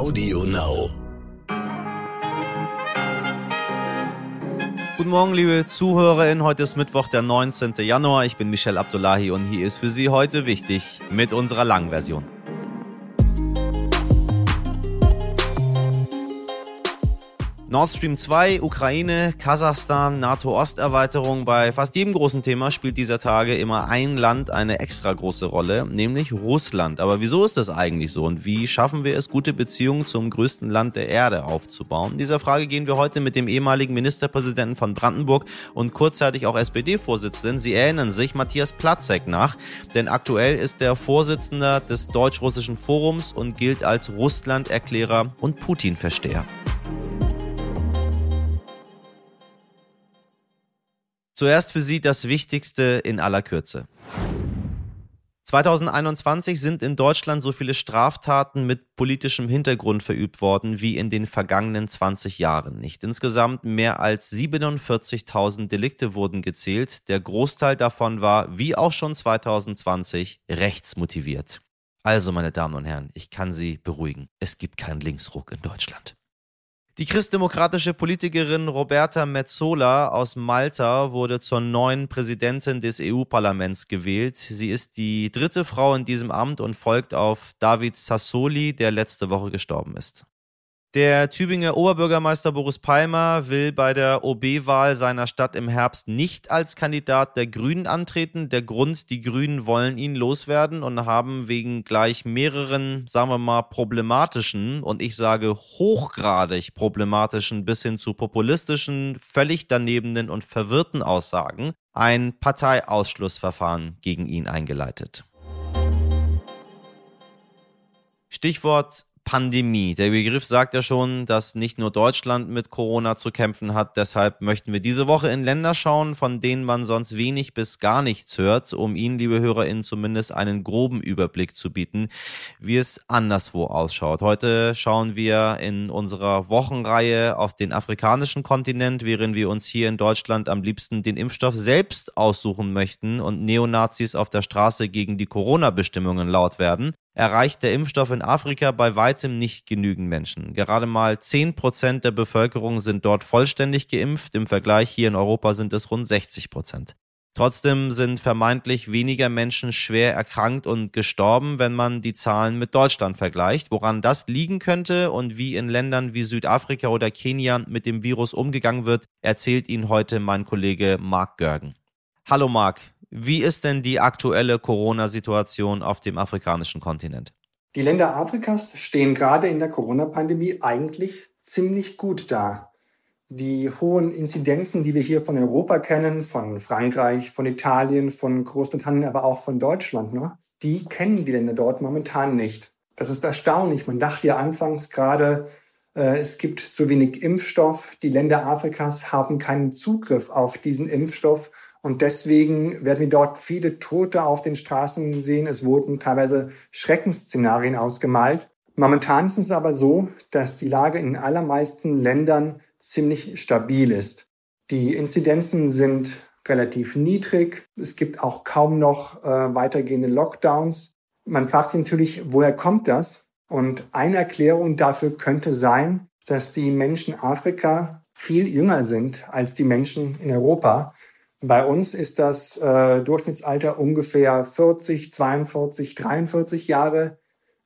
Audio Now. Guten Morgen, liebe ZuhörerInnen. Heute ist Mittwoch, der 19. Januar. Ich bin Michel Abdullahi und hier ist für Sie heute wichtig mit unserer langen Version. Nord Stream 2, Ukraine, Kasachstan, NATO-Osterweiterung. Bei fast jedem großen Thema spielt dieser Tage immer ein Land eine extra große Rolle, nämlich Russland. Aber wieso ist das eigentlich so und wie schaffen wir es, gute Beziehungen zum größten Land der Erde aufzubauen? In dieser Frage gehen wir heute mit dem ehemaligen Ministerpräsidenten von Brandenburg und kurzzeitig auch SPD-Vorsitzenden, Sie erinnern sich, Matthias Platzek nach, denn aktuell ist er Vorsitzender des Deutsch-Russischen Forums und gilt als Russland-Erklärer und Putin-Versteher. Zuerst für Sie das Wichtigste in aller Kürze. 2021 sind in Deutschland so viele Straftaten mit politischem Hintergrund verübt worden wie in den vergangenen 20 Jahren nicht. Insgesamt mehr als 47.000 Delikte wurden gezählt. Der Großteil davon war, wie auch schon 2020, rechtsmotiviert. Also, meine Damen und Herren, ich kann Sie beruhigen. Es gibt keinen Linksruck in Deutschland. Die christdemokratische Politikerin Roberta Metsola aus Malta wurde zur neuen Präsidentin des EU-Parlaments gewählt. Sie ist die dritte Frau in diesem Amt und folgt auf David Sassoli, der letzte Woche gestorben ist. Der Tübinger Oberbürgermeister Boris Palmer will bei der OB-Wahl seiner Stadt im Herbst nicht als Kandidat der Grünen antreten. Der Grund, die Grünen wollen ihn loswerden und haben wegen gleich mehreren, sagen wir mal, problematischen und ich sage hochgradig problematischen bis hin zu populistischen, völlig danebenen und verwirrten Aussagen ein Parteiausschlussverfahren gegen ihn eingeleitet. Stichwort Pandemie. Der Begriff sagt ja schon, dass nicht nur Deutschland mit Corona zu kämpfen hat. Deshalb möchten wir diese Woche in Länder schauen, von denen man sonst wenig bis gar nichts hört, um Ihnen, liebe HörerInnen, zumindest einen groben Überblick zu bieten, wie es anderswo ausschaut. Heute schauen wir in unserer Wochenreihe auf den afrikanischen Kontinent, während wir uns hier in Deutschland am liebsten den Impfstoff selbst aussuchen möchten und Neonazis auf der Straße gegen die Corona-Bestimmungen laut werden erreicht der Impfstoff in Afrika bei weitem nicht genügend Menschen. Gerade mal 10 Prozent der Bevölkerung sind dort vollständig geimpft. Im Vergleich hier in Europa sind es rund 60 Prozent. Trotzdem sind vermeintlich weniger Menschen schwer erkrankt und gestorben, wenn man die Zahlen mit Deutschland vergleicht. Woran das liegen könnte und wie in Ländern wie Südafrika oder Kenia mit dem Virus umgegangen wird, erzählt Ihnen heute mein Kollege Mark Görgen. Hallo Mark, wie ist denn die aktuelle Corona-Situation auf dem afrikanischen Kontinent? Die Länder Afrikas stehen gerade in der Corona-Pandemie eigentlich ziemlich gut da. Die hohen Inzidenzen, die wir hier von Europa kennen, von Frankreich, von Italien, von Großbritannien, aber auch von Deutschland, ne, die kennen die Länder dort momentan nicht. Das ist erstaunlich. Man dachte ja anfangs gerade, äh, es gibt zu wenig Impfstoff. Die Länder Afrikas haben keinen Zugriff auf diesen Impfstoff und deswegen werden wir dort viele Tote auf den Straßen sehen. Es wurden teilweise Schreckensszenarien ausgemalt. Momentan ist es aber so, dass die Lage in allermeisten Ländern ziemlich stabil ist. Die Inzidenzen sind relativ niedrig. Es gibt auch kaum noch äh, weitergehende Lockdowns. Man fragt sich natürlich, woher kommt das? Und eine Erklärung dafür könnte sein, dass die Menschen Afrika viel jünger sind als die Menschen in Europa. Bei uns ist das äh, Durchschnittsalter ungefähr 40, 42, 43 Jahre.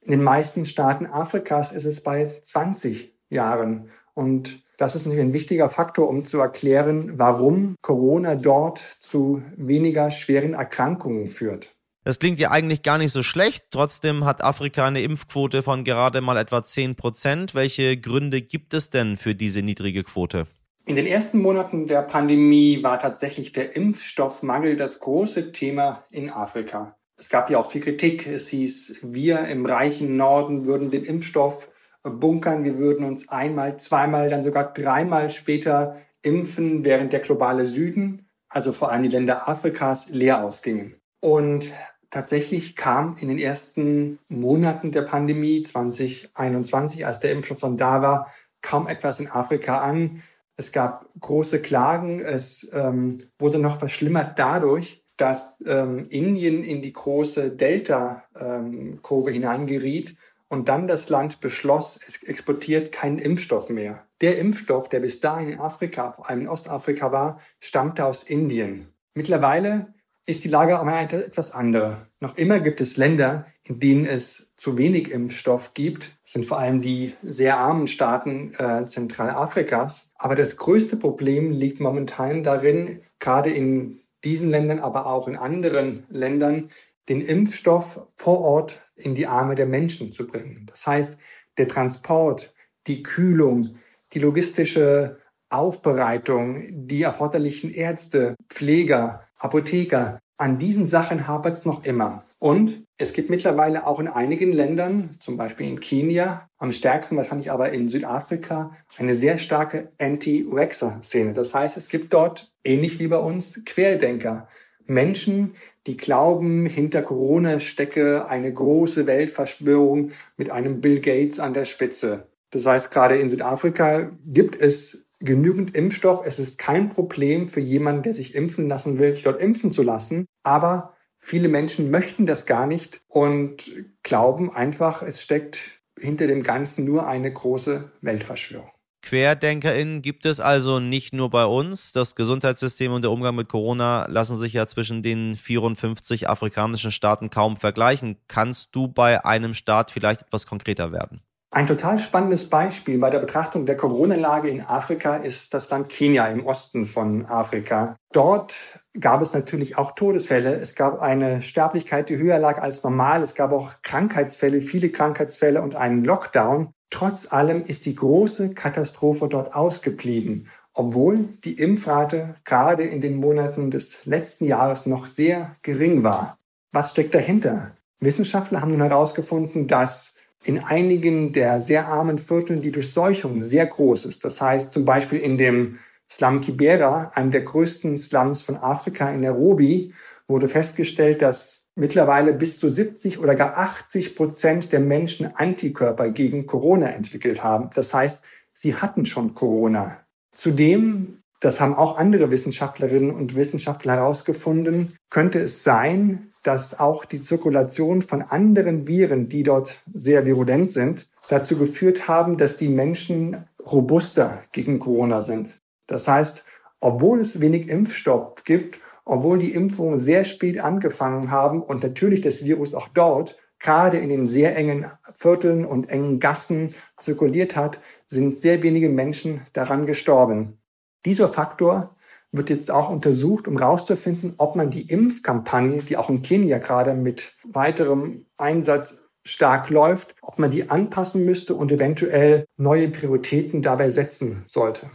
In den meisten Staaten Afrikas ist es bei 20 Jahren. Und das ist ein wichtiger Faktor, um zu erklären, warum Corona dort zu weniger schweren Erkrankungen führt. Das klingt ja eigentlich gar nicht so schlecht. Trotzdem hat Afrika eine Impfquote von gerade mal etwa 10 Prozent. Welche Gründe gibt es denn für diese niedrige Quote? In den ersten Monaten der Pandemie war tatsächlich der Impfstoffmangel das große Thema in Afrika. Es gab ja auch viel Kritik. Es hieß, wir im reichen Norden würden den Impfstoff bunkern. Wir würden uns einmal, zweimal, dann sogar dreimal später impfen, während der globale Süden, also vor allem die Länder Afrikas, leer ausgingen. Und tatsächlich kam in den ersten Monaten der Pandemie 2021, als der Impfstoff dann da war, kaum etwas in Afrika an. Es gab große Klagen. Es ähm, wurde noch verschlimmert dadurch, dass ähm, Indien in die große Delta-Kurve ähm, hineingeriet und dann das Land beschloss, es exportiert keinen Impfstoff mehr. Der Impfstoff, der bis dahin in Afrika, vor allem in Ostafrika war, stammte aus Indien. Mittlerweile ist die Lage aber etwas andere. Noch immer gibt es Länder, in denen es zu wenig Impfstoff gibt. Das sind vor allem die sehr armen Staaten äh, Zentralafrikas. Aber das größte Problem liegt momentan darin, gerade in diesen Ländern, aber auch in anderen Ländern, den Impfstoff vor Ort in die Arme der Menschen zu bringen. Das heißt, der Transport, die Kühlung, die logistische Aufbereitung, die erforderlichen Ärzte, Pfleger, Apotheker, an diesen Sachen hapert es noch immer. Und es gibt mittlerweile auch in einigen Ländern, zum Beispiel in Kenia, am stärksten wahrscheinlich aber in Südafrika, eine sehr starke Anti-Vaxxer-Szene. Das heißt, es gibt dort, ähnlich wie bei uns, Querdenker. Menschen, die glauben, hinter Corona stecke eine große Weltverschwörung mit einem Bill Gates an der Spitze. Das heißt, gerade in Südafrika gibt es genügend Impfstoff. Es ist kein Problem für jemanden, der sich impfen lassen will, sich dort impfen zu lassen. Aber viele Menschen möchten das gar nicht und glauben einfach, es steckt hinter dem Ganzen nur eine große Weltverschwörung. QuerdenkerInnen gibt es also nicht nur bei uns. Das Gesundheitssystem und der Umgang mit Corona lassen sich ja zwischen den 54 afrikanischen Staaten kaum vergleichen. Kannst du bei einem Staat vielleicht etwas konkreter werden? Ein total spannendes Beispiel bei der Betrachtung der Corona-Lage in Afrika ist das Land Kenia im Osten von Afrika. Dort gab es natürlich auch Todesfälle. Es gab eine Sterblichkeit, die höher lag als normal. Es gab auch Krankheitsfälle, viele Krankheitsfälle und einen Lockdown. Trotz allem ist die große Katastrophe dort ausgeblieben, obwohl die Impfrate gerade in den Monaten des letzten Jahres noch sehr gering war. Was steckt dahinter? Wissenschaftler haben nun herausgefunden, dass in einigen der sehr armen Vierteln die Durchseuchung sehr groß ist. Das heißt zum Beispiel in dem Slum Kibera, einem der größten Slums von Afrika in Nairobi, wurde festgestellt, dass mittlerweile bis zu 70 oder gar 80 Prozent der Menschen Antikörper gegen Corona entwickelt haben. Das heißt, sie hatten schon Corona. Zudem, das haben auch andere Wissenschaftlerinnen und Wissenschaftler herausgefunden, könnte es sein, dass auch die Zirkulation von anderen Viren, die dort sehr virulent sind, dazu geführt haben, dass die Menschen robuster gegen Corona sind. Das heißt, obwohl es wenig Impfstoff gibt, obwohl die Impfungen sehr spät angefangen haben und natürlich das Virus auch dort gerade in den sehr engen Vierteln und engen Gassen zirkuliert hat, sind sehr wenige Menschen daran gestorben. Dieser Faktor wird jetzt auch untersucht, um herauszufinden, ob man die Impfkampagne, die auch in Kenia gerade mit weiterem Einsatz stark läuft, ob man die anpassen müsste und eventuell neue Prioritäten dabei setzen sollte.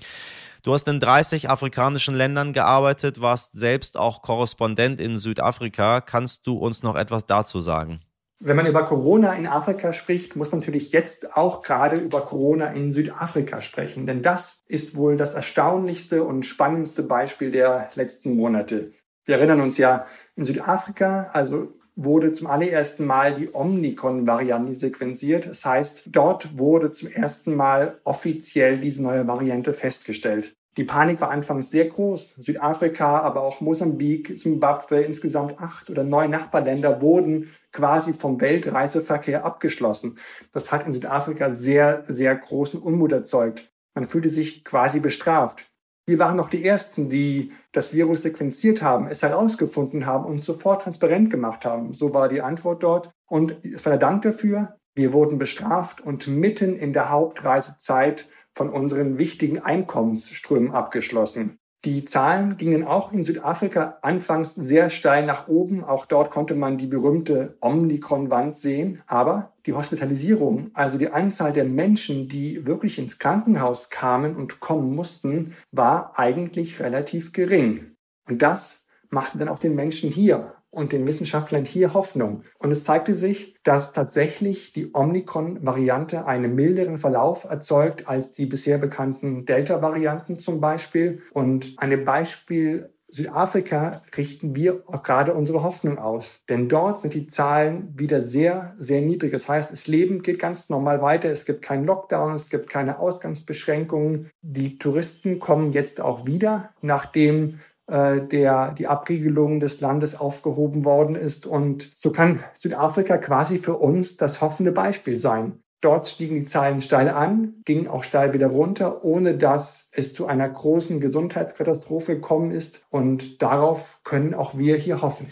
Du hast in 30 afrikanischen Ländern gearbeitet, warst selbst auch Korrespondent in Südafrika. Kannst du uns noch etwas dazu sagen? Wenn man über Corona in Afrika spricht, muss man natürlich jetzt auch gerade über Corona in Südafrika sprechen. Denn das ist wohl das erstaunlichste und spannendste Beispiel der letzten Monate. Wir erinnern uns ja, in Südafrika, also wurde zum allerersten Mal die Omnicron-Variante sequenziert. Das heißt, dort wurde zum ersten Mal offiziell diese neue Variante festgestellt. Die Panik war anfangs sehr groß. Südafrika, aber auch Mosambik, Zimbabwe, insgesamt acht oder neun Nachbarländer wurden quasi vom Weltreiseverkehr abgeschlossen. Das hat in Südafrika sehr, sehr großen Unmut erzeugt. Man fühlte sich quasi bestraft. Wir waren noch die Ersten, die das Virus sequenziert haben, es herausgefunden haben und sofort transparent gemacht haben. So war die Antwort dort. Und es war der Dank dafür. Wir wurden bestraft und mitten in der Hauptreisezeit von unseren wichtigen Einkommensströmen abgeschlossen. Die Zahlen gingen auch in Südafrika anfangs sehr steil nach oben. Auch dort konnte man die berühmte Omnicron-Wand sehen. Aber die Hospitalisierung, also die Anzahl der Menschen, die wirklich ins Krankenhaus kamen und kommen mussten, war eigentlich relativ gering. Und das machte dann auch den Menschen hier und den Wissenschaftlern hier Hoffnung. Und es zeigte sich, dass tatsächlich die Omnicron-Variante einen milderen Verlauf erzeugt als die bisher bekannten Delta-Varianten zum Beispiel. Und dem Beispiel Südafrika richten wir auch gerade unsere Hoffnung aus. Denn dort sind die Zahlen wieder sehr, sehr niedrig. Das heißt, das Leben geht ganz normal weiter. Es gibt keinen Lockdown, es gibt keine Ausgangsbeschränkungen. Die Touristen kommen jetzt auch wieder, nachdem der die Abriegelung des Landes aufgehoben worden ist. Und so kann Südafrika quasi für uns das hoffende Beispiel sein. Dort stiegen die Zahlen steil an, gingen auch steil wieder runter, ohne dass es zu einer großen Gesundheitskatastrophe gekommen ist. Und darauf können auch wir hier hoffen.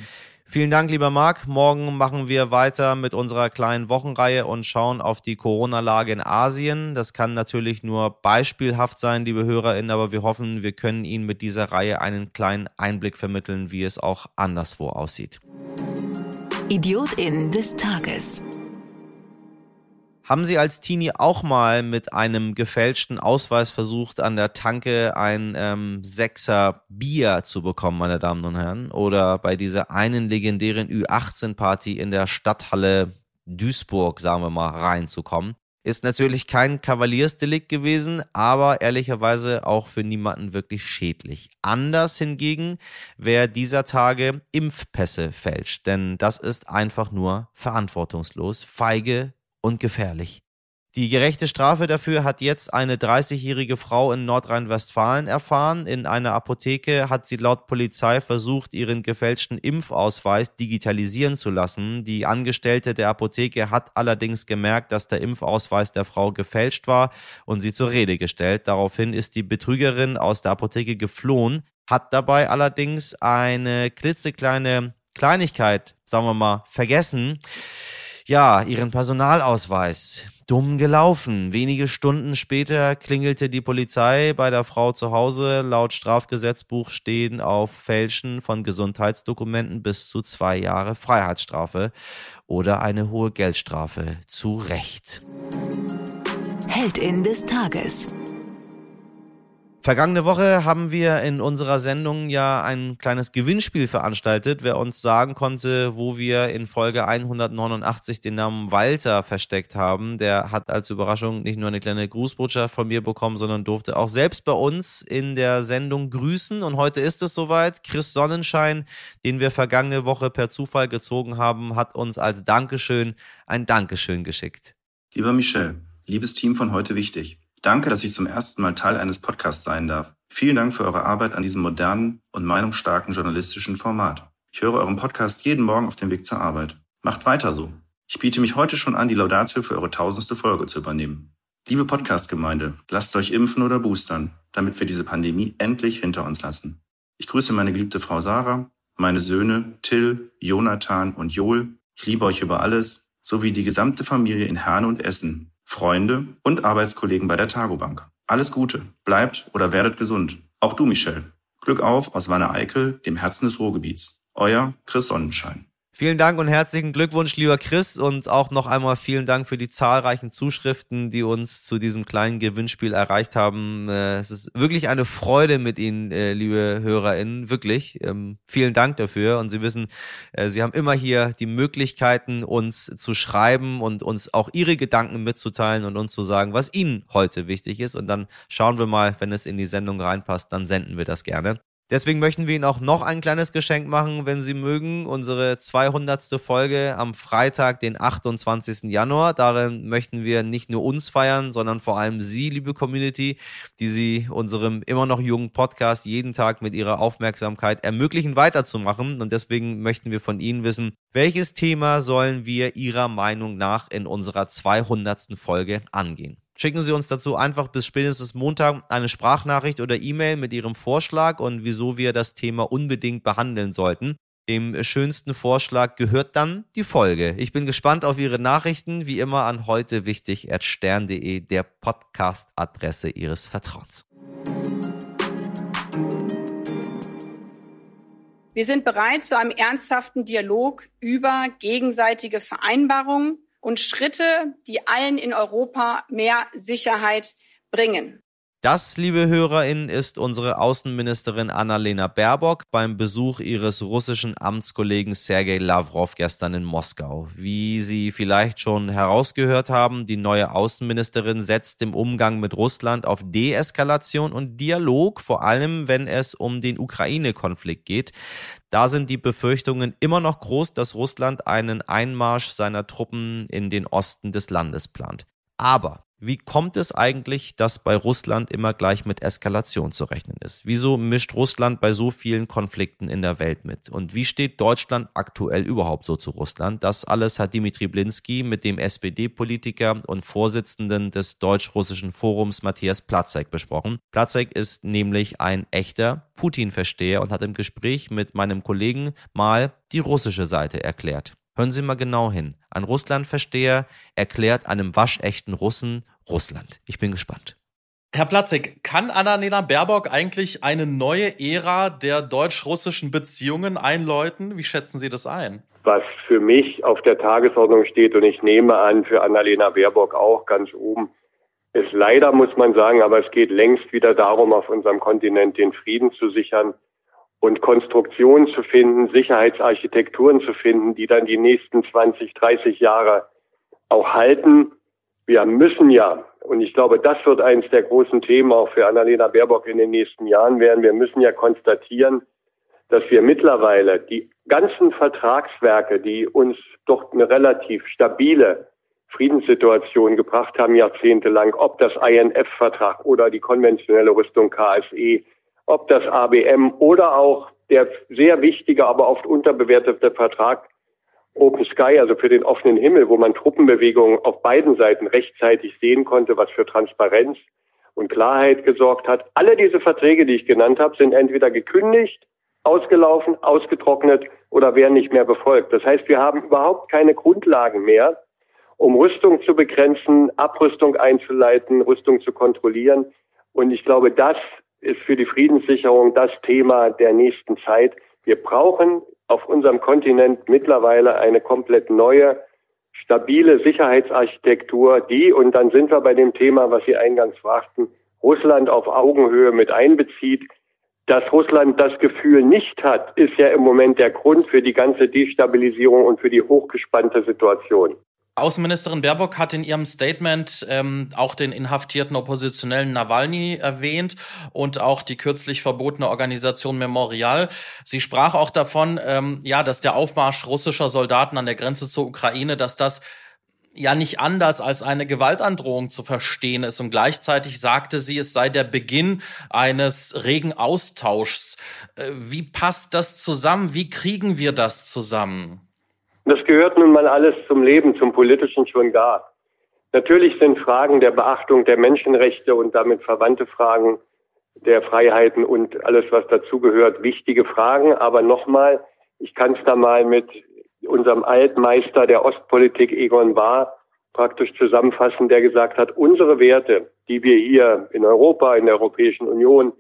Vielen Dank, lieber Marc. Morgen machen wir weiter mit unserer kleinen Wochenreihe und schauen auf die Corona-Lage in Asien. Das kann natürlich nur beispielhaft sein, liebe HörerInnen, aber wir hoffen, wir können Ihnen mit dieser Reihe einen kleinen Einblick vermitteln, wie es auch anderswo aussieht. Idiotin des Tages. Haben Sie als Teenie auch mal mit einem gefälschten Ausweis versucht, an der Tanke ein ähm, Sechser Bier zu bekommen, meine Damen und Herren? Oder bei dieser einen legendären Ü18-Party in der Stadthalle Duisburg, sagen wir mal, reinzukommen? Ist natürlich kein Kavaliersdelikt gewesen, aber ehrlicherweise auch für niemanden wirklich schädlich. Anders hingegen, wer dieser Tage Impfpässe fälscht, denn das ist einfach nur verantwortungslos, feige und gefährlich. Die gerechte Strafe dafür hat jetzt eine 30-jährige Frau in Nordrhein-Westfalen erfahren. In einer Apotheke hat sie laut Polizei versucht, ihren gefälschten Impfausweis digitalisieren zu lassen. Die Angestellte der Apotheke hat allerdings gemerkt, dass der Impfausweis der Frau gefälscht war und sie zur Rede gestellt. Daraufhin ist die Betrügerin aus der Apotheke geflohen, hat dabei allerdings eine klitzekleine Kleinigkeit, sagen wir mal, vergessen ja, ihren Personalausweis. Dumm gelaufen. Wenige Stunden später klingelte die Polizei bei der Frau zu Hause. Laut Strafgesetzbuch stehen auf Fälschen von Gesundheitsdokumenten bis zu zwei Jahre Freiheitsstrafe oder eine hohe Geldstrafe. Zu Recht. Heldin des Tages. Vergangene Woche haben wir in unserer Sendung ja ein kleines Gewinnspiel veranstaltet. Wer uns sagen konnte, wo wir in Folge 189 den Namen Walter versteckt haben, der hat als Überraschung nicht nur eine kleine Grußbotschaft von mir bekommen, sondern durfte auch selbst bei uns in der Sendung grüßen. Und heute ist es soweit. Chris Sonnenschein, den wir vergangene Woche per Zufall gezogen haben, hat uns als Dankeschön ein Dankeschön geschickt. Lieber Michel, liebes Team von heute wichtig. Danke, dass ich zum ersten Mal Teil eines Podcasts sein darf. Vielen Dank für eure Arbeit an diesem modernen und meinungsstarken journalistischen Format. Ich höre euren Podcast jeden Morgen auf dem Weg zur Arbeit. Macht weiter so. Ich biete mich heute schon an, die Laudatio für eure tausendste Folge zu übernehmen. Liebe Podcast-Gemeinde, lasst euch impfen oder boostern, damit wir diese Pandemie endlich hinter uns lassen. Ich grüße meine geliebte Frau Sarah, meine Söhne Till, Jonathan und Joel. Ich liebe euch über alles, sowie die gesamte Familie in Herne und Essen, Freunde und Arbeitskollegen bei der Tagobank. Alles Gute, bleibt oder werdet gesund. Auch du, Michelle. Glück auf aus Wanne Eickel, dem Herzen des Ruhrgebiets. Euer Chris Sonnenschein. Vielen Dank und herzlichen Glückwunsch, lieber Chris, und auch noch einmal vielen Dank für die zahlreichen Zuschriften, die uns zu diesem kleinen Gewinnspiel erreicht haben. Äh, es ist wirklich eine Freude mit Ihnen, äh, liebe HörerInnen, wirklich. Ähm, vielen Dank dafür. Und Sie wissen, äh, Sie haben immer hier die Möglichkeiten, uns zu schreiben und uns auch Ihre Gedanken mitzuteilen und uns zu sagen, was Ihnen heute wichtig ist. Und dann schauen wir mal, wenn es in die Sendung reinpasst, dann senden wir das gerne. Deswegen möchten wir Ihnen auch noch ein kleines Geschenk machen, wenn Sie mögen. Unsere 200. Folge am Freitag, den 28. Januar. Darin möchten wir nicht nur uns feiern, sondern vor allem Sie, liebe Community, die Sie unserem immer noch jungen Podcast jeden Tag mit Ihrer Aufmerksamkeit ermöglichen, weiterzumachen. Und deswegen möchten wir von Ihnen wissen, welches Thema sollen wir Ihrer Meinung nach in unserer 200. Folge angehen? Schicken Sie uns dazu einfach bis spätestens Montag eine Sprachnachricht oder E-Mail mit Ihrem Vorschlag und wieso wir das Thema unbedingt behandeln sollten. Dem schönsten Vorschlag gehört dann die Folge. Ich bin gespannt auf Ihre Nachrichten, wie immer an heute wichtig stern.de, der Podcast-Adresse Ihres Vertrauens. Wir sind bereit zu einem ernsthaften Dialog über gegenseitige Vereinbarungen und Schritte, die allen in Europa mehr Sicherheit bringen. Das, liebe HörerInnen, ist unsere Außenministerin Annalena Baerbock beim Besuch ihres russischen Amtskollegen Sergei Lavrov gestern in Moskau. Wie Sie vielleicht schon herausgehört haben, die neue Außenministerin setzt im Umgang mit Russland auf Deeskalation und Dialog, vor allem wenn es um den Ukraine-Konflikt geht. Da sind die Befürchtungen immer noch groß, dass Russland einen Einmarsch seiner Truppen in den Osten des Landes plant. Aber Wie kommt es eigentlich, dass bei Russland immer gleich mit Eskalation zu rechnen ist? Wieso mischt Russland bei so vielen Konflikten in der Welt mit? Und wie steht Deutschland aktuell überhaupt so zu Russland? Das alles hat Dimitri Blinski mit dem SPD-Politiker und Vorsitzenden des Deutsch-Russischen Forums Matthias Platzek besprochen. Platzek ist nämlich ein echter Putin-Versteher und hat im Gespräch mit meinem Kollegen mal die russische Seite erklärt. Hören Sie mal genau hin. Ein Russlandversteher erklärt einem waschechten Russen Russland. Ich bin gespannt. Herr Platzek, kann Annalena Baerbock eigentlich eine neue Ära der deutsch-russischen Beziehungen einläuten? Wie schätzen Sie das ein? Was für mich auf der Tagesordnung steht und ich nehme an, für Annalena Baerbock auch ganz oben, ist leider, muss man sagen, aber es geht längst wieder darum, auf unserem Kontinent den Frieden zu sichern und Konstruktionen zu finden, Sicherheitsarchitekturen zu finden, die dann die nächsten 20, 30 Jahre auch halten. Wir müssen ja, und ich glaube, das wird eines der großen Themen auch für Annalena Baerbock in den nächsten Jahren werden, wir müssen ja konstatieren, dass wir mittlerweile die ganzen Vertragswerke, die uns doch eine relativ stabile Friedenssituation gebracht haben, jahrzehntelang, ob das INF-Vertrag oder die konventionelle Rüstung KSE, ob das ABM oder auch der sehr wichtige, aber oft unterbewertete Vertrag Open Sky, also für den offenen Himmel, wo man Truppenbewegungen auf beiden Seiten rechtzeitig sehen konnte, was für Transparenz und Klarheit gesorgt hat. Alle diese Verträge, die ich genannt habe, sind entweder gekündigt, ausgelaufen, ausgetrocknet oder werden nicht mehr befolgt. Das heißt, wir haben überhaupt keine Grundlagen mehr, um Rüstung zu begrenzen, Abrüstung einzuleiten, Rüstung zu kontrollieren. Und ich glaube, das ist für die Friedenssicherung das Thema der nächsten Zeit. Wir brauchen auf unserem Kontinent mittlerweile eine komplett neue, stabile Sicherheitsarchitektur, die, und dann sind wir bei dem Thema, was Sie eingangs fragten, Russland auf Augenhöhe mit einbezieht. Dass Russland das Gefühl nicht hat, ist ja im Moment der Grund für die ganze Destabilisierung und für die hochgespannte Situation. Außenministerin Baerbock hat in ihrem Statement ähm, auch den inhaftierten Oppositionellen Nawalny erwähnt und auch die kürzlich verbotene Organisation Memorial. Sie sprach auch davon, ähm, ja, dass der Aufmarsch russischer Soldaten an der Grenze zur Ukraine, dass das ja nicht anders als eine Gewaltandrohung zu verstehen ist. Und gleichzeitig sagte sie, es sei der Beginn eines regen Austauschs. Äh, wie passt das zusammen? Wie kriegen wir das zusammen? Das gehört nun mal alles zum Leben, zum politischen schon gar. Natürlich sind Fragen der Beachtung der Menschenrechte und damit verwandte Fragen der Freiheiten und alles, was dazugehört, wichtige Fragen. Aber nochmal, ich kann es da mal mit unserem Altmeister der Ostpolitik Egon Bahr praktisch zusammenfassen, der gesagt hat, unsere Werte, die wir hier in Europa, in der Europäischen Union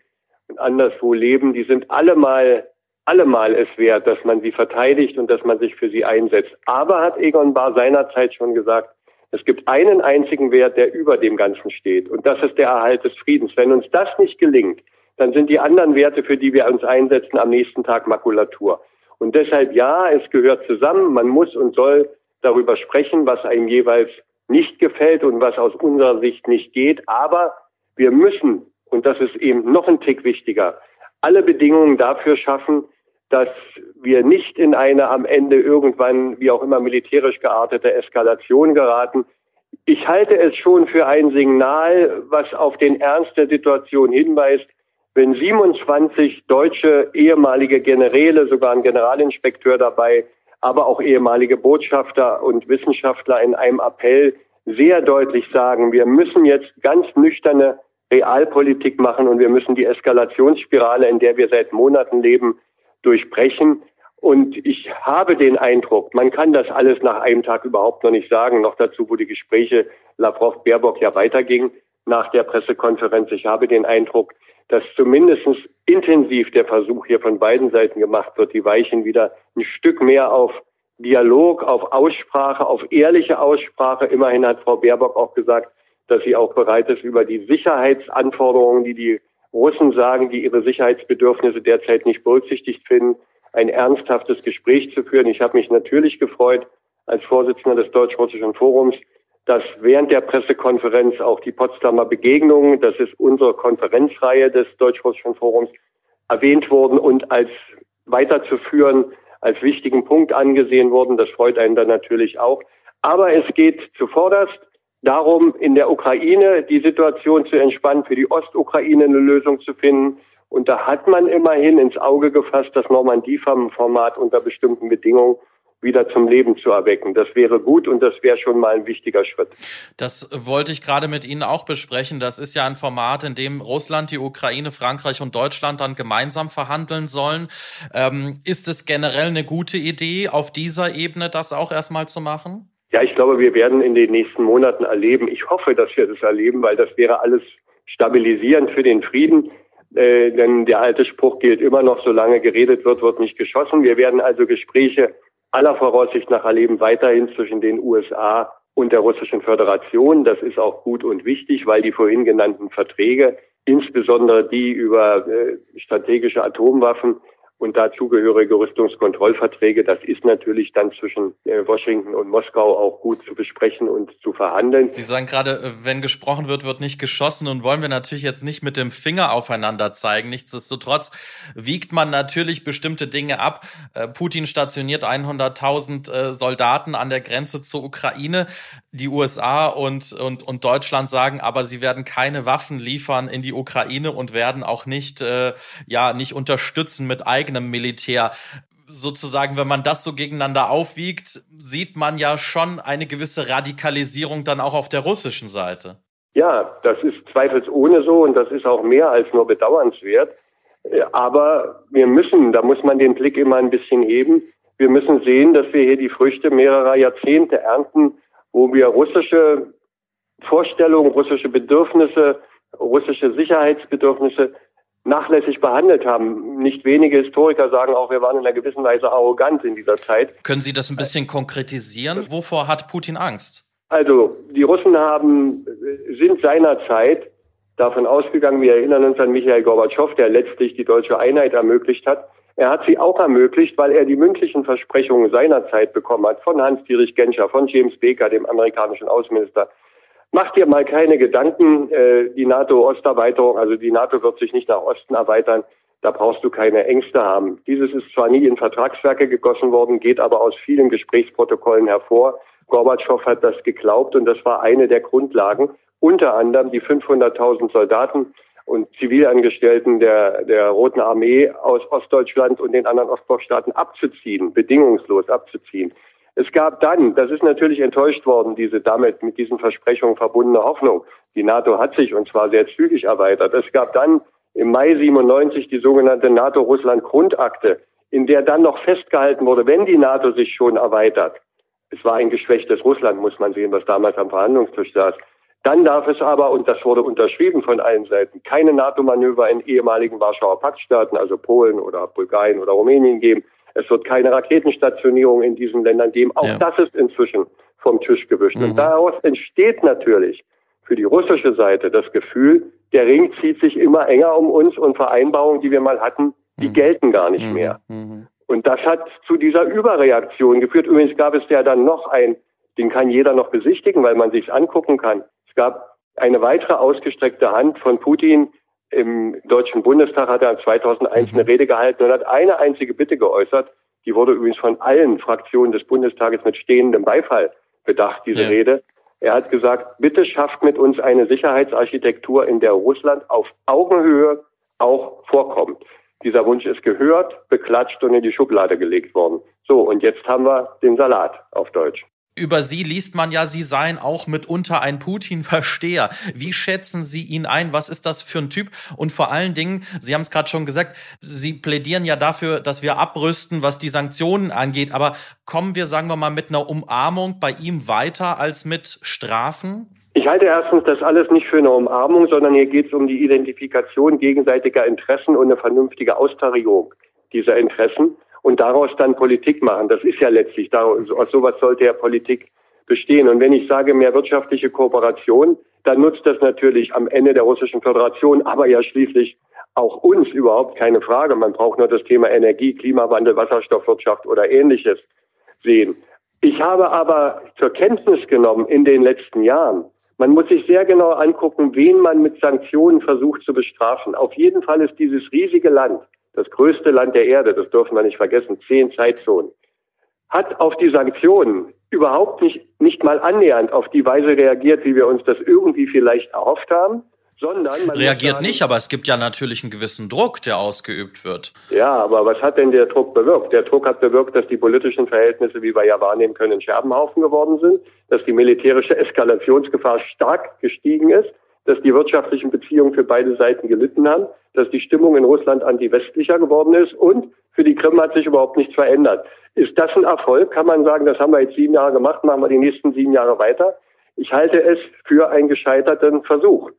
und anderswo leben, die sind allemal allemal es wert, dass man sie verteidigt und dass man sich für sie einsetzt. Aber hat Egon Bahr seinerzeit schon gesagt, es gibt einen einzigen Wert, der über dem Ganzen steht. Und das ist der Erhalt des Friedens. Wenn uns das nicht gelingt, dann sind die anderen Werte, für die wir uns einsetzen, am nächsten Tag Makulatur. Und deshalb ja, es gehört zusammen. Man muss und soll darüber sprechen, was einem jeweils nicht gefällt und was aus unserer Sicht nicht geht. Aber wir müssen, und das ist eben noch ein Tick wichtiger, alle Bedingungen dafür schaffen, dass wir nicht in eine am Ende irgendwann, wie auch immer, militärisch geartete Eskalation geraten. Ich halte es schon für ein Signal, was auf den Ernst der Situation hinweist, wenn 27 deutsche ehemalige Generäle, sogar ein Generalinspekteur dabei, aber auch ehemalige Botschafter und Wissenschaftler in einem Appell sehr deutlich sagen, wir müssen jetzt ganz nüchterne Realpolitik machen und wir müssen die Eskalationsspirale, in der wir seit Monaten leben, durchbrechen. Und ich habe den Eindruck, man kann das alles nach einem Tag überhaupt noch nicht sagen. Noch dazu, wo die Gespräche Lavrov-Baerbock ja weiterging nach der Pressekonferenz. Ich habe den Eindruck, dass zumindest intensiv der Versuch hier von beiden Seiten gemacht wird, die Weichen wieder ein Stück mehr auf Dialog, auf Aussprache, auf ehrliche Aussprache. Immerhin hat Frau Baerbock auch gesagt, dass sie auch bereit ist, über die Sicherheitsanforderungen, die die Russen sagen, die ihre Sicherheitsbedürfnisse derzeit nicht berücksichtigt finden, ein ernsthaftes Gespräch zu führen. Ich habe mich natürlich gefreut als Vorsitzender des Deutsch-Russischen Forums, dass während der Pressekonferenz auch die Potsdamer Begegnungen, das ist unsere Konferenzreihe des Deutsch-Russischen Forums, erwähnt wurden und als weiterzuführen als wichtigen Punkt angesehen wurden. Das freut einen dann natürlich auch. Aber es geht zuvorderst darum, in der Ukraine die Situation zu entspannen, für die Ostukraine eine Lösung zu finden. Und da hat man immerhin ins Auge gefasst, das Normandie-Format unter bestimmten Bedingungen wieder zum Leben zu erwecken. Das wäre gut und das wäre schon mal ein wichtiger Schritt. Das wollte ich gerade mit Ihnen auch besprechen. Das ist ja ein Format, in dem Russland, die Ukraine, Frankreich und Deutschland dann gemeinsam verhandeln sollen. Ähm, ist es generell eine gute Idee, auf dieser Ebene das auch erstmal zu machen? Ja, ich glaube, wir werden in den nächsten Monaten erleben. Ich hoffe, dass wir das erleben, weil das wäre alles stabilisierend für den Frieden. Äh, denn der alte Spruch gilt immer noch, solange geredet wird, wird nicht geschossen. Wir werden also Gespräche aller Voraussicht nach erleben weiterhin zwischen den USA und der Russischen Föderation. Das ist auch gut und wichtig, weil die vorhin genannten Verträge, insbesondere die über äh, strategische Atomwaffen, und dazugehörige Rüstungskontrollverträge. Das ist natürlich dann zwischen äh, Washington und Moskau auch gut zu besprechen und zu verhandeln. Sie sagen gerade, äh, wenn gesprochen wird, wird nicht geschossen und wollen wir natürlich jetzt nicht mit dem Finger aufeinander zeigen. Nichtsdestotrotz wiegt man natürlich bestimmte Dinge ab. Äh, Putin stationiert 100.000 Soldaten an der Grenze zur Ukraine. Die USA und, und, und Deutschland sagen aber, sie werden keine Waffen liefern in die Ukraine und werden auch nicht, ja, nicht unterstützen mit eigenen eigenem Militär. Sozusagen, wenn man das so gegeneinander aufwiegt, sieht man ja schon eine gewisse Radikalisierung dann auch auf der russischen Seite. Ja, das ist zweifelsohne so und das ist auch mehr als nur bedauernswert. Aber wir müssen, da muss man den Blick immer ein bisschen heben. Wir müssen sehen, dass wir hier die Früchte mehrerer Jahrzehnte ernten, wo wir russische Vorstellungen, russische Bedürfnisse, russische Sicherheitsbedürfnisse nachlässig behandelt haben. Nicht wenige Historiker sagen auch, wir waren in einer gewissen Weise arrogant in dieser Zeit. Können Sie das ein bisschen konkretisieren? Wovor hat Putin Angst? Also, die Russen haben, sind seinerzeit davon ausgegangen, wir erinnern uns an Michael Gorbatschow, der letztlich die deutsche Einheit ermöglicht hat. Er hat sie auch ermöglicht, weil er die mündlichen Versprechungen seinerzeit bekommen hat von Hans-Dietrich Genscher, von James Baker, dem amerikanischen Außenminister, Mach dir mal keine Gedanken, äh, die NATO-Osterweiterung, also die NATO wird sich nicht nach Osten erweitern, da brauchst du keine Ängste haben. Dieses ist zwar nie in Vertragswerke gegossen worden, geht aber aus vielen Gesprächsprotokollen hervor. Gorbatschow hat das geglaubt und das war eine der Grundlagen, unter anderem die 500.000 Soldaten und Zivilangestellten der, der Roten Armee aus Ostdeutschland und den anderen Ostblockstaaten abzuziehen, bedingungslos abzuziehen. Es gab dann, das ist natürlich enttäuscht worden, diese damit mit diesen Versprechungen verbundene Hoffnung. Die NATO hat sich und zwar sehr zügig erweitert. Es gab dann im Mai 97 die sogenannte NATO-Russland-Grundakte, in der dann noch festgehalten wurde, wenn die NATO sich schon erweitert, es war ein geschwächtes Russland, muss man sehen, was damals am Verhandlungstisch saß, dann darf es aber, und das wurde unterschrieben von allen Seiten, keine NATO-Manöver in ehemaligen Warschauer Paktstaaten, also Polen oder Bulgarien oder Rumänien geben. Es wird keine Raketenstationierung in diesen Ländern geben. Auch ja. das ist inzwischen vom Tisch gewischt. Mhm. Und daraus entsteht natürlich für die russische Seite das Gefühl, der Ring zieht sich immer enger um uns und Vereinbarungen, die wir mal hatten, die mhm. gelten gar nicht mhm. mehr. Mhm. Und das hat zu dieser Überreaktion geführt. Übrigens gab es ja dann noch ein, den kann jeder noch besichtigen, weil man sich's angucken kann. Es gab eine weitere ausgestreckte Hand von Putin, im Deutschen Bundestag hat er 2001 eine mhm. Rede gehalten und hat eine einzige Bitte geäußert. Die wurde übrigens von allen Fraktionen des Bundestages mit stehendem Beifall bedacht, diese ja. Rede. Er hat gesagt, bitte schafft mit uns eine Sicherheitsarchitektur, in der Russland auf Augenhöhe auch vorkommt. Dieser Wunsch ist gehört, beklatscht und in die Schublade gelegt worden. So, und jetzt haben wir den Salat auf Deutsch über Sie liest man ja, Sie seien auch mitunter ein Putin-Versteher. Wie schätzen Sie ihn ein? Was ist das für ein Typ? Und vor allen Dingen, Sie haben es gerade schon gesagt, Sie plädieren ja dafür, dass wir abrüsten, was die Sanktionen angeht. Aber kommen wir, sagen wir mal, mit einer Umarmung bei ihm weiter als mit Strafen? Ich halte erstens das alles nicht für eine Umarmung, sondern hier geht es um die Identifikation gegenseitiger Interessen und eine vernünftige Austarierung dieser Interessen und daraus dann Politik machen. Das ist ja letztlich, aus sowas sollte ja Politik bestehen. Und wenn ich sage mehr wirtschaftliche Kooperation, dann nutzt das natürlich am Ende der Russischen Föderation, aber ja schließlich auch uns überhaupt keine Frage. Man braucht nur das Thema Energie, Klimawandel, Wasserstoffwirtschaft oder ähnliches sehen. Ich habe aber zur Kenntnis genommen in den letzten Jahren, man muss sich sehr genau angucken, wen man mit Sanktionen versucht zu bestrafen. Auf jeden Fall ist dieses riesige Land das größte Land der Erde, das dürfen wir nicht vergessen, zehn Zeitzonen, hat auf die Sanktionen überhaupt nicht, nicht mal annähernd auf die Weise reagiert, wie wir uns das irgendwie vielleicht erhofft haben sondern reagiert nicht, aber es gibt ja natürlich einen gewissen Druck, der ausgeübt wird. Ja, aber was hat denn der Druck bewirkt? Der Druck hat bewirkt, dass die politischen Verhältnisse, wie wir ja wahrnehmen können, in Scherbenhaufen geworden sind, dass die militärische Eskalationsgefahr stark gestiegen ist, dass die wirtschaftlichen Beziehungen für beide Seiten gelitten haben, dass die Stimmung in Russland anti-westlicher geworden ist und für die Krim hat sich überhaupt nichts verändert. Ist das ein Erfolg? Kann man sagen, das haben wir jetzt sieben Jahre gemacht, machen wir die nächsten sieben Jahre weiter? Ich halte es für einen gescheiterten Versuch.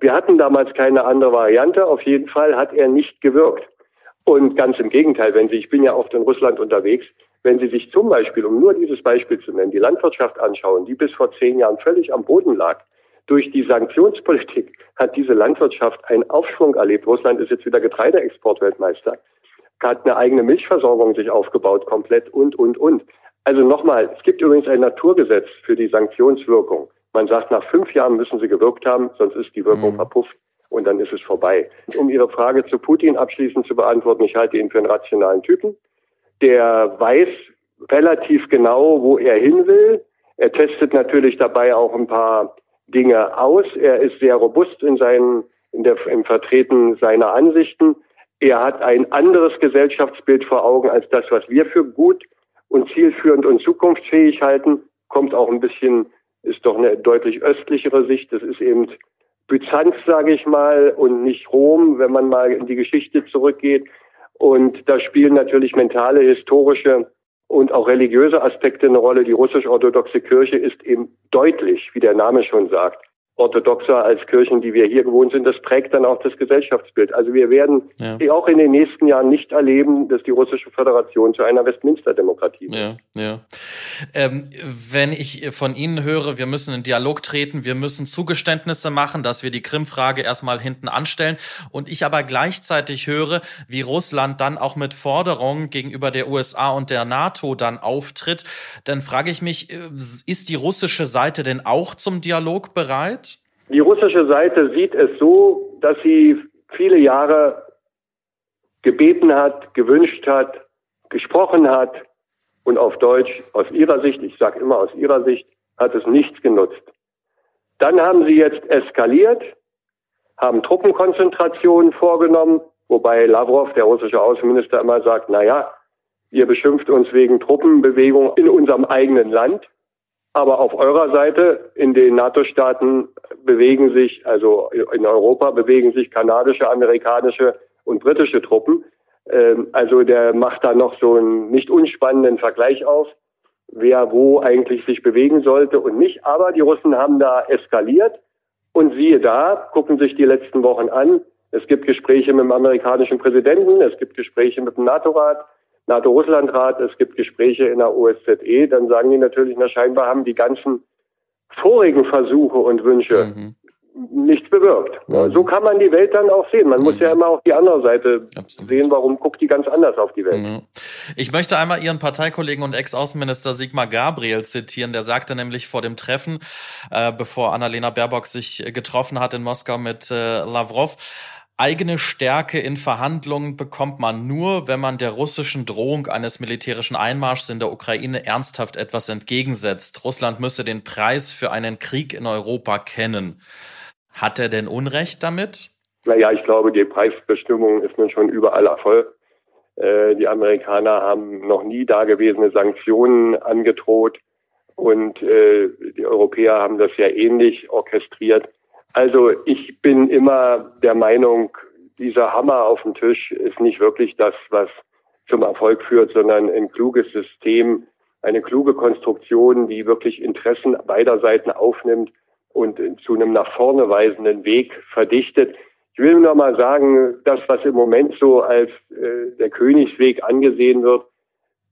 Wir hatten damals keine andere Variante. Auf jeden Fall hat er nicht gewirkt. Und ganz im Gegenteil, wenn Sie, ich bin ja oft in Russland unterwegs, wenn Sie sich zum Beispiel, um nur dieses Beispiel zu nennen, die Landwirtschaft anschauen, die bis vor zehn Jahren völlig am Boden lag, durch die Sanktionspolitik hat diese Landwirtschaft einen Aufschwung erlebt. Russland ist jetzt wieder Getreideexportweltmeister, hat eine eigene Milchversorgung sich aufgebaut, komplett und, und, und. Also nochmal, es gibt übrigens ein Naturgesetz für die Sanktionswirkung. Man sagt, nach fünf Jahren müssen sie gewirkt haben, sonst ist die Wirkung mhm. verpufft und dann ist es vorbei. Um Ihre Frage zu Putin abschließend zu beantworten, ich halte ihn für einen rationalen Typen. Der weiß relativ genau, wo er hin will. Er testet natürlich dabei auch ein paar Dinge aus. Er ist sehr robust in seinen, in der, im Vertreten seiner Ansichten. Er hat ein anderes Gesellschaftsbild vor Augen als das, was wir für gut und zielführend und zukunftsfähig halten. Kommt auch ein bisschen ist doch eine deutlich östlichere Sicht. Das ist eben Byzanz, sage ich mal, und nicht Rom, wenn man mal in die Geschichte zurückgeht. Und da spielen natürlich mentale, historische und auch religiöse Aspekte eine Rolle. Die russisch-orthodoxe Kirche ist eben deutlich, wie der Name schon sagt, orthodoxer als Kirchen, die wir hier gewohnt sind. Das prägt dann auch das Gesellschaftsbild. Also wir werden ja. auch in den nächsten Jahren nicht erleben, dass die russische Föderation zu einer Westminster-Demokratie wird. Ja, ja. Ähm, wenn ich von Ihnen höre, wir müssen in Dialog treten, wir müssen Zugeständnisse machen, dass wir die Krim-Frage erstmal hinten anstellen und ich aber gleichzeitig höre, wie Russland dann auch mit Forderungen gegenüber der USA und der NATO dann auftritt, dann frage ich mich, äh, ist die russische Seite denn auch zum Dialog bereit? Die russische Seite sieht es so, dass sie viele Jahre gebeten hat, gewünscht hat, gesprochen hat und auf Deutsch aus ihrer Sicht, ich sage immer aus ihrer Sicht, hat es nichts genutzt. Dann haben sie jetzt eskaliert, haben Truppenkonzentrationen vorgenommen, wobei Lavrov, der russische Außenminister, immer sagt, na ja, ihr beschimpft uns wegen Truppenbewegung in unserem eigenen Land. Aber auf eurer Seite in den NATO-Staaten bewegen sich, also in Europa bewegen sich kanadische, amerikanische und britische Truppen. Ähm, also der macht da noch so einen nicht unspannenden Vergleich auf, wer wo eigentlich sich bewegen sollte und nicht. Aber die Russen haben da eskaliert und siehe da, gucken sich die letzten Wochen an. Es gibt Gespräche mit dem amerikanischen Präsidenten, es gibt Gespräche mit dem NATO-Rat, NATO-Russland-Rat, es gibt Gespräche in der OSZE, dann sagen die natürlich, na scheinbar haben die ganzen vorigen Versuche und Wünsche mhm. nichts bewirkt. Mhm. So kann man die Welt dann auch sehen. Man mhm. muss ja immer auch die andere Seite Absolut. sehen, warum guckt die ganz anders auf die Welt. Mhm. Ich möchte einmal Ihren Parteikollegen und Ex-Außenminister Sigmar Gabriel zitieren. Der sagte nämlich vor dem Treffen, äh, bevor Annalena Baerbock sich getroffen hat in Moskau mit äh, Lavrov, Eigene Stärke in Verhandlungen bekommt man nur, wenn man der russischen Drohung eines militärischen Einmarschs in der Ukraine ernsthaft etwas entgegensetzt. Russland müsse den Preis für einen Krieg in Europa kennen. Hat er denn Unrecht damit? Naja, ich glaube, die Preisbestimmung ist nun schon überall Erfolg. Äh, die Amerikaner haben noch nie dagewesene Sanktionen angedroht und äh, die Europäer haben das ja ähnlich orchestriert. Also ich bin immer der Meinung, dieser Hammer auf dem Tisch ist nicht wirklich das, was zum Erfolg führt, sondern ein kluges System, eine kluge Konstruktion, die wirklich Interessen beider Seiten aufnimmt und zu einem nach vorne weisenden Weg verdichtet. Ich will nur mal sagen, das, was im Moment so als äh, der Königsweg angesehen wird,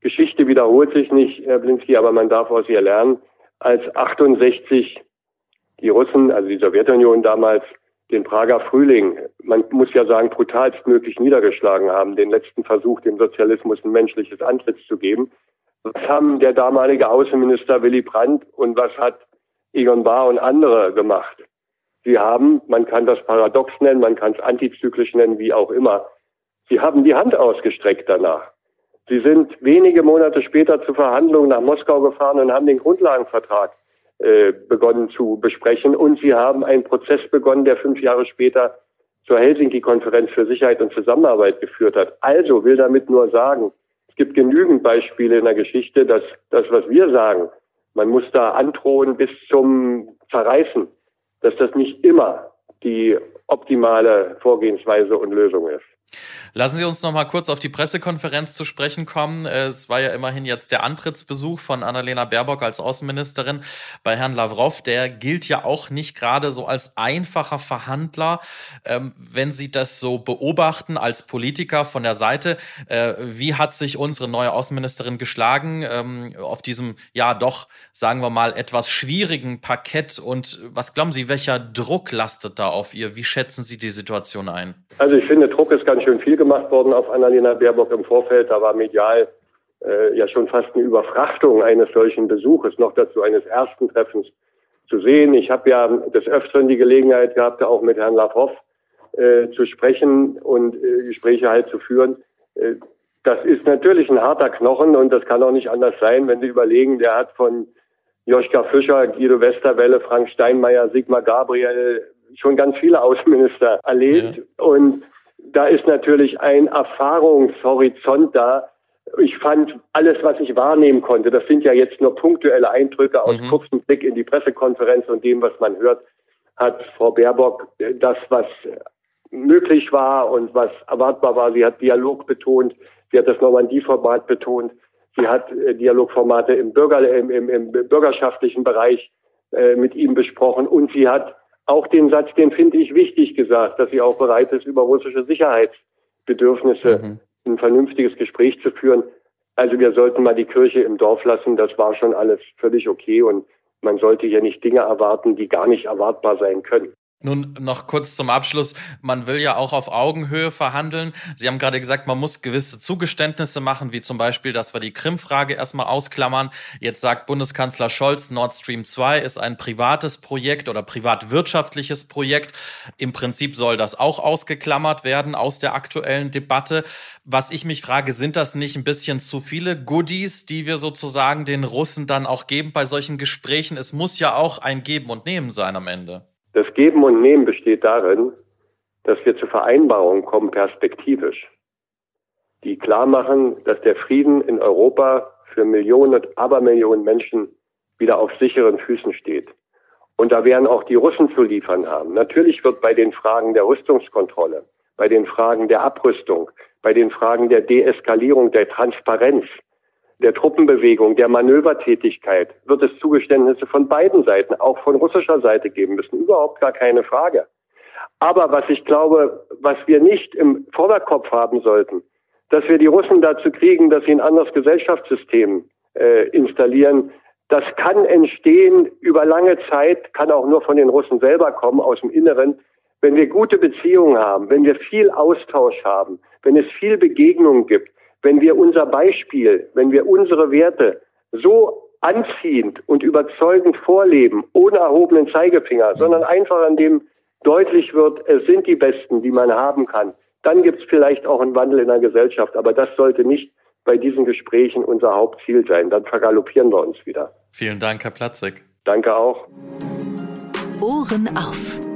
Geschichte wiederholt sich nicht, Herr Blinski, aber man darf aus ihr lernen. Als 68 die Russen, also die Sowjetunion damals, den Prager Frühling, man muss ja sagen, brutalstmöglich niedergeschlagen haben, den letzten Versuch, dem Sozialismus ein menschliches Antlitz zu geben. Was haben der damalige Außenminister Willy Brandt und was hat Egon Bahr und andere gemacht? Sie haben, man kann das paradox nennen, man kann es antizyklisch nennen, wie auch immer. Sie haben die Hand ausgestreckt danach. Sie sind wenige Monate später zu Verhandlungen nach Moskau gefahren und haben den Grundlagenvertrag äh, begonnen zu besprechen. Und sie haben einen Prozess begonnen, der fünf Jahre später zur Helsinki-Konferenz für Sicherheit und Zusammenarbeit geführt hat. Also will damit nur sagen, es gibt genügend Beispiele in der Geschichte, dass das, was wir sagen, man muss da androhen bis zum Zerreißen, dass das nicht immer die optimale Vorgehensweise und Lösung ist. Lassen Sie uns noch mal kurz auf die Pressekonferenz zu sprechen kommen. Es war ja immerhin jetzt der Antrittsbesuch von Annalena Baerbock als Außenministerin bei Herrn Lavrov. Der gilt ja auch nicht gerade so als einfacher Verhandler. Ähm, wenn Sie das so beobachten als Politiker von der Seite, äh, wie hat sich unsere neue Außenministerin geschlagen ähm, auf diesem, ja doch, sagen wir mal, etwas schwierigen Parkett? Und was glauben Sie, welcher Druck lastet da auf ihr? Wie schätzen Sie die Situation ein? Also ich finde, Druck ist ganz schön viel gemacht worden auf Annalena Baerbock im Vorfeld. Da war medial äh, ja schon fast eine Überfrachtung eines solchen Besuches, noch dazu eines ersten Treffens zu sehen. Ich habe ja des Öfteren die Gelegenheit gehabt, auch mit Herrn Lavrov äh, zu sprechen und äh, Gespräche halt zu führen. Äh, das ist natürlich ein harter Knochen und das kann auch nicht anders sein, wenn Sie überlegen, der hat von Joschka Fischer, Guido Westerwelle, Frank Steinmeier, Sigmar Gabriel, schon ganz viele Außenminister erlebt. Ja. Und da ist natürlich ein Erfahrungshorizont da. Ich fand alles, was ich wahrnehmen konnte, das sind ja jetzt nur punktuelle Eindrücke aus mhm. kurzem Blick in die Pressekonferenz und dem, was man hört, hat Frau Baerbock das, was möglich war und was erwartbar war. Sie hat Dialog betont, sie hat das Normandie-Format betont, sie hat äh, Dialogformate im, Bürger, im, im, im bürgerschaftlichen Bereich äh, mit ihm besprochen und sie hat auch den Satz, den finde ich wichtig gesagt, dass sie auch bereit ist, über russische Sicherheitsbedürfnisse mhm. ein vernünftiges Gespräch zu führen. Also wir sollten mal die Kirche im Dorf lassen. Das war schon alles völlig okay und man sollte hier nicht Dinge erwarten, die gar nicht erwartbar sein können. Nun noch kurz zum Abschluss. Man will ja auch auf Augenhöhe verhandeln. Sie haben gerade gesagt, man muss gewisse Zugeständnisse machen, wie zum Beispiel, dass wir die Krim-Frage erstmal ausklammern. Jetzt sagt Bundeskanzler Scholz, Nord Stream 2 ist ein privates Projekt oder privatwirtschaftliches Projekt. Im Prinzip soll das auch ausgeklammert werden aus der aktuellen Debatte. Was ich mich frage, sind das nicht ein bisschen zu viele Goodies, die wir sozusagen den Russen dann auch geben bei solchen Gesprächen? Es muss ja auch ein Geben und Nehmen sein am Ende. Das Geben und Nehmen besteht darin, dass wir zu Vereinbarungen kommen, perspektivisch, die klar machen, dass der Frieden in Europa für Millionen und Abermillionen Menschen wieder auf sicheren Füßen steht. Und da werden auch die Russen zu liefern haben. Natürlich wird bei den Fragen der Rüstungskontrolle, bei den Fragen der Abrüstung, bei den Fragen der Deeskalierung, der Transparenz, der Truppenbewegung, der Manövertätigkeit wird es Zugeständnisse von beiden Seiten, auch von russischer Seite geben müssen. Überhaupt gar keine Frage. Aber was ich glaube, was wir nicht im Vorderkopf haben sollten, dass wir die Russen dazu kriegen, dass sie ein anderes Gesellschaftssystem äh, installieren, das kann entstehen über lange Zeit, kann auch nur von den Russen selber kommen, aus dem Inneren. Wenn wir gute Beziehungen haben, wenn wir viel Austausch haben, wenn es viel Begegnungen gibt, wenn wir unser Beispiel, wenn wir unsere Werte so anziehend und überzeugend vorleben, ohne erhobenen Zeigefinger, sondern einfach an dem deutlich wird, es sind die Besten, die man haben kann, dann gibt es vielleicht auch einen Wandel in der Gesellschaft. Aber das sollte nicht bei diesen Gesprächen unser Hauptziel sein. Dann vergaloppieren wir uns wieder. Vielen Dank, Herr Platzek. Danke auch. Ohren auf.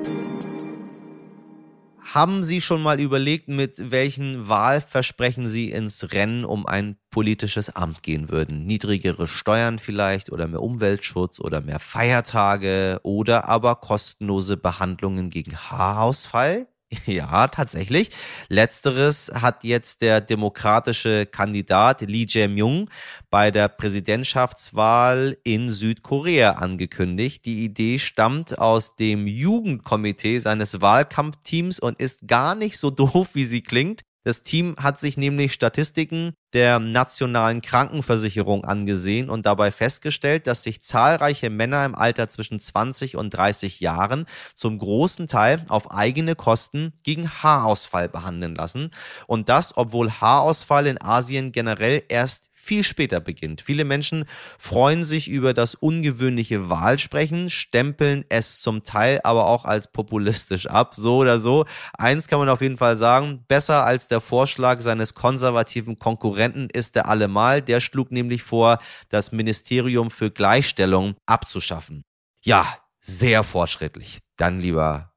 Haben Sie schon mal überlegt, mit welchen Wahlversprechen Sie ins Rennen um ein politisches Amt gehen würden? Niedrigere Steuern vielleicht oder mehr Umweltschutz oder mehr Feiertage oder aber kostenlose Behandlungen gegen Haarausfall? Ja, tatsächlich. Letzteres hat jetzt der demokratische Kandidat Lee Jae-myung bei der Präsidentschaftswahl in Südkorea angekündigt. Die Idee stammt aus dem Jugendkomitee seines Wahlkampfteams und ist gar nicht so doof, wie sie klingt. Das Team hat sich nämlich Statistiken der nationalen Krankenversicherung angesehen und dabei festgestellt, dass sich zahlreiche Männer im Alter zwischen 20 und 30 Jahren zum großen Teil auf eigene Kosten gegen Haarausfall behandeln lassen. Und das, obwohl Haarausfall in Asien generell erst viel später beginnt. Viele Menschen freuen sich über das ungewöhnliche Wahlsprechen, stempeln es zum Teil aber auch als populistisch ab, so oder so. Eins kann man auf jeden Fall sagen, besser als der Vorschlag seines konservativen Konkurrenten ist er allemal. Der schlug nämlich vor, das Ministerium für Gleichstellung abzuschaffen. Ja, sehr fortschrittlich. Dann lieber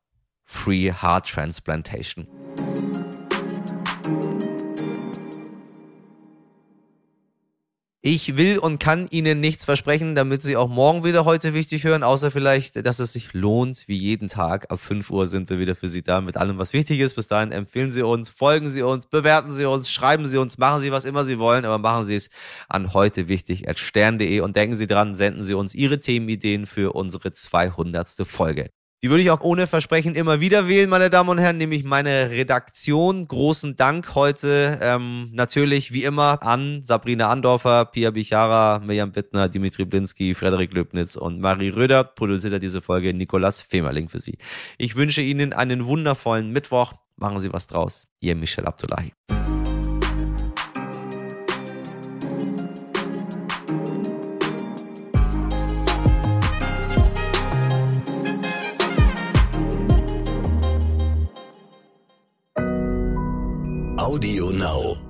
Free Heart Transplantation. Ich will und kann Ihnen nichts versprechen, damit Sie auch morgen wieder heute wichtig hören, außer vielleicht, dass es sich lohnt, wie jeden Tag. Ab 5 Uhr sind wir wieder für Sie da mit allem, was wichtig ist. Bis dahin empfehlen Sie uns, folgen Sie uns, bewerten Sie uns, schreiben Sie uns, machen Sie was immer Sie wollen, aber machen Sie es an heute wichtig stern.de und denken Sie dran, senden Sie uns Ihre Themenideen für unsere 200. Folge. Die würde ich auch ohne Versprechen immer wieder wählen, meine Damen und Herren, nämlich meine Redaktion. Großen Dank heute ähm, natürlich wie immer an Sabrina Andorfer, Pia Bichara, Mirjam Bittner, Dimitri Blinski, Frederik Löbnitz und Marie Röder. Produziert hat diese Folge Nikolas Femerling für Sie. Ich wünsche Ihnen einen wundervollen Mittwoch. Machen Sie was draus. Ihr Michel Abdullahi. Audio Now.